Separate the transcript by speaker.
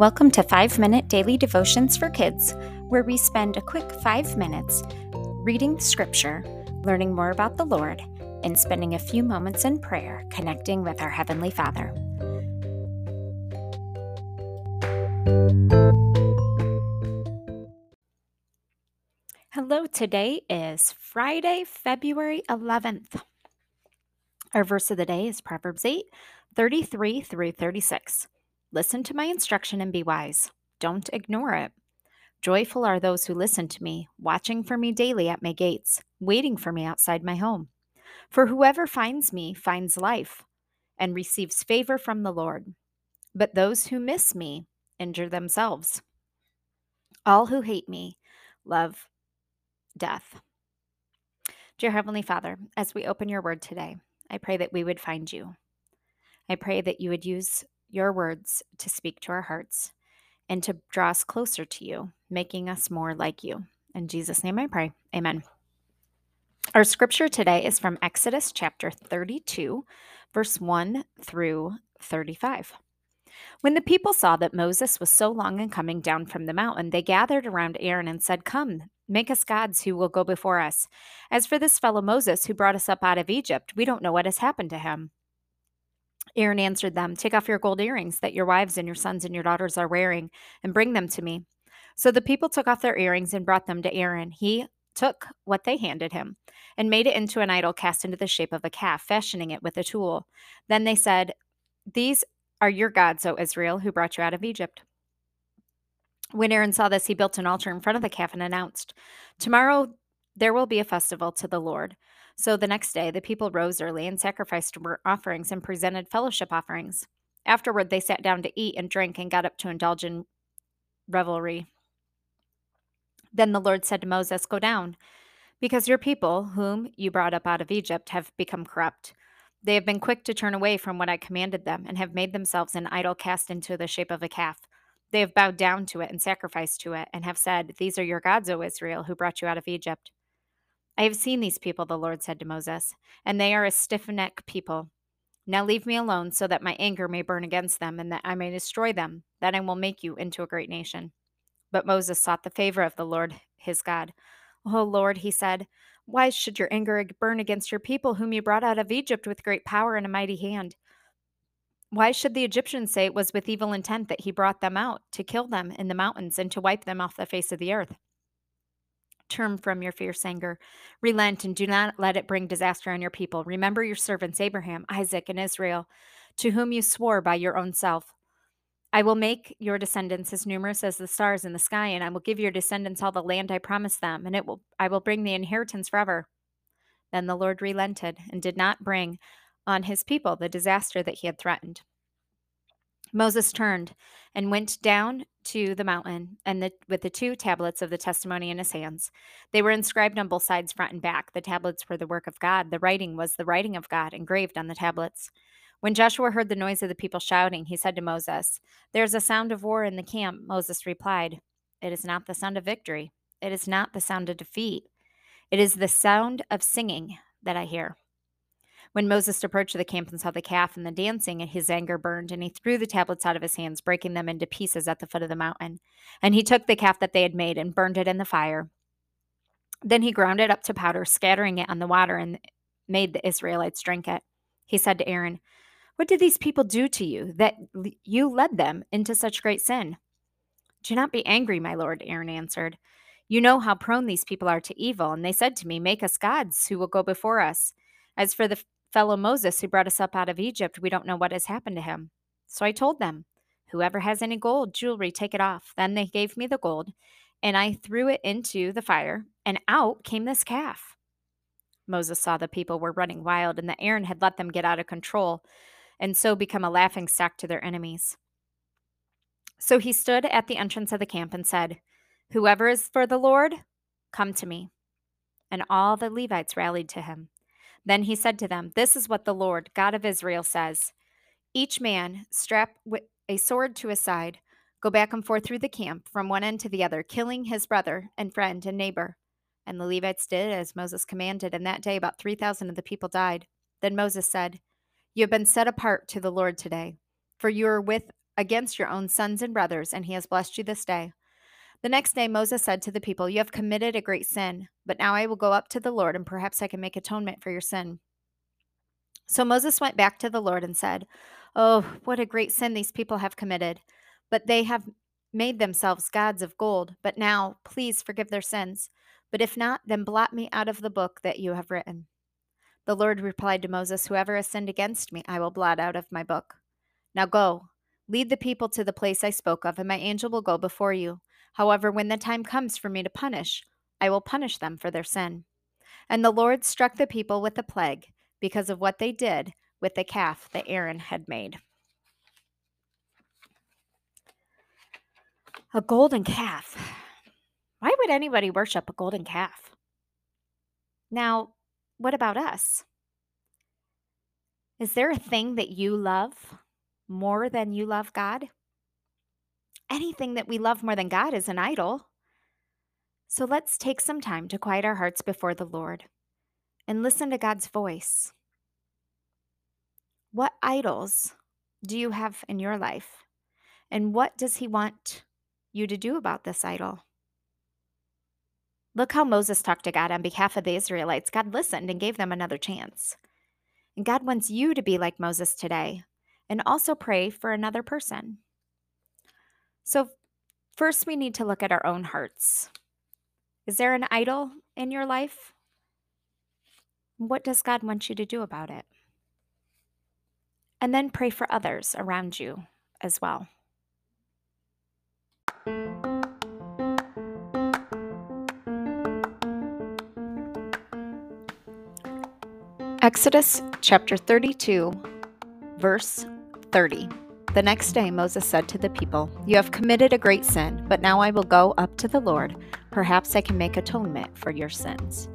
Speaker 1: Welcome to 5 Minute Daily Devotions for Kids, where we spend a quick 5 minutes reading Scripture, learning more about the Lord, and spending a few moments in prayer connecting with our Heavenly Father. Hello, today is Friday, February 11th. Our verse of the day is Proverbs 8 33 through 36. Listen to my instruction and be wise. Don't ignore it. Joyful are those who listen to me, watching for me daily at my gates, waiting for me outside my home. For whoever finds me finds life and receives favor from the Lord. But those who miss me injure themselves. All who hate me love death. Dear Heavenly Father, as we open your word today, I pray that we would find you. I pray that you would use your words to speak to our hearts and to draw us closer to you, making us more like you. In Jesus' name I pray. Amen. Our scripture today is from Exodus chapter 32, verse 1 through 35. When the people saw that Moses was so long in coming down from the mountain, they gathered around Aaron and said, Come, make us gods who will go before us. As for this fellow Moses who brought us up out of Egypt, we don't know what has happened to him. Aaron answered them, Take off your gold earrings that your wives and your sons and your daughters are wearing, and bring them to me. So the people took off their earrings and brought them to Aaron. He took what they handed him and made it into an idol cast into the shape of a calf, fashioning it with a tool. Then they said, These are your gods, O Israel, who brought you out of Egypt. When Aaron saw this, he built an altar in front of the calf and announced, Tomorrow there will be a festival to the Lord. So the next day, the people rose early and sacrificed offerings and presented fellowship offerings. Afterward, they sat down to eat and drink and got up to indulge in revelry. Then the Lord said to Moses, Go down, because your people, whom you brought up out of Egypt, have become corrupt. They have been quick to turn away from what I commanded them and have made themselves an idol cast into the shape of a calf. They have bowed down to it and sacrificed to it and have said, These are your gods, O Israel, who brought you out of Egypt. I have seen these people, the Lord said to Moses, and they are a stiff necked people. Now leave me alone so that my anger may burn against them and that I may destroy them, Then I will make you into a great nation. But Moses sought the favor of the Lord his God. Oh Lord, he said, why should your anger burn against your people, whom you brought out of Egypt with great power and a mighty hand? Why should the Egyptians say it was with evil intent that he brought them out, to kill them in the mountains and to wipe them off the face of the earth? Turn from your fierce anger. Relent and do not let it bring disaster on your people. Remember your servants, Abraham, Isaac, and Israel, to whom you swore by your own self. I will make your descendants as numerous as the stars in the sky, and I will give your descendants all the land I promised them, and it will I will bring the inheritance forever. Then the Lord relented and did not bring on his people the disaster that he had threatened. Moses turned and went down to the mountain and the, with the two tablets of the testimony in his hands. They were inscribed on both sides, front and back. The tablets were the work of God. The writing was the writing of God engraved on the tablets. When Joshua heard the noise of the people shouting, he said to Moses, There's a sound of war in the camp. Moses replied, It is not the sound of victory. It is not the sound of defeat. It is the sound of singing that I hear. When Moses approached the camp and saw the calf and the dancing, his anger burned, and he threw the tablets out of his hands, breaking them into pieces at the foot of the mountain. And he took the calf that they had made and burned it in the fire. Then he ground it up to powder, scattering it on the water, and made the Israelites drink it. He said to Aaron, What did these people do to you that you led them into such great sin? Do not be angry, my lord, Aaron answered. You know how prone these people are to evil, and they said to me, Make us gods who will go before us. As for the fellow Moses who brought us up out of Egypt, we don't know what has happened to him. So I told them, Whoever has any gold, jewelry, take it off. Then they gave me the gold, and I threw it into the fire, and out came this calf. Moses saw the people were running wild, and that Aaron had let them get out of control, and so become a laughing stock to their enemies. So he stood at the entrance of the camp and said, Whoever is for the Lord, come to me. And all the Levites rallied to him. Then he said to them, This is what the Lord, God of Israel, says Each man strap a sword to his side, go back and forth through the camp from one end to the other, killing his brother and friend and neighbor. And the Levites did as Moses commanded, and that day about 3,000 of the people died. Then Moses said, You have been set apart to the Lord today, for you are with against your own sons and brothers, and he has blessed you this day. The next day, Moses said to the people, You have committed a great sin, but now I will go up to the Lord, and perhaps I can make atonement for your sin. So Moses went back to the Lord and said, Oh, what a great sin these people have committed. But they have made themselves gods of gold. But now, please forgive their sins. But if not, then blot me out of the book that you have written. The Lord replied to Moses, Whoever has sinned against me, I will blot out of my book. Now go, lead the people to the place I spoke of, and my angel will go before you. However, when the time comes for me to punish, I will punish them for their sin. And the Lord struck the people with a plague because of what they did with the calf that Aaron had made. A golden calf. Why would anybody worship a golden calf? Now, what about us? Is there a thing that you love more than you love God? Anything that we love more than God is an idol. So let's take some time to quiet our hearts before the Lord and listen to God's voice. What idols do you have in your life? And what does He want you to do about this idol? Look how Moses talked to God on behalf of the Israelites. God listened and gave them another chance. And God wants you to be like Moses today and also pray for another person. So, first, we need to look at our own hearts. Is there an idol in your life? What does God want you to do about it? And then pray for others around you as well. Exodus chapter 32, verse 30. The next day Moses said to the people, You have committed a great sin, but now I will go up to the Lord. Perhaps I can make atonement for your sins.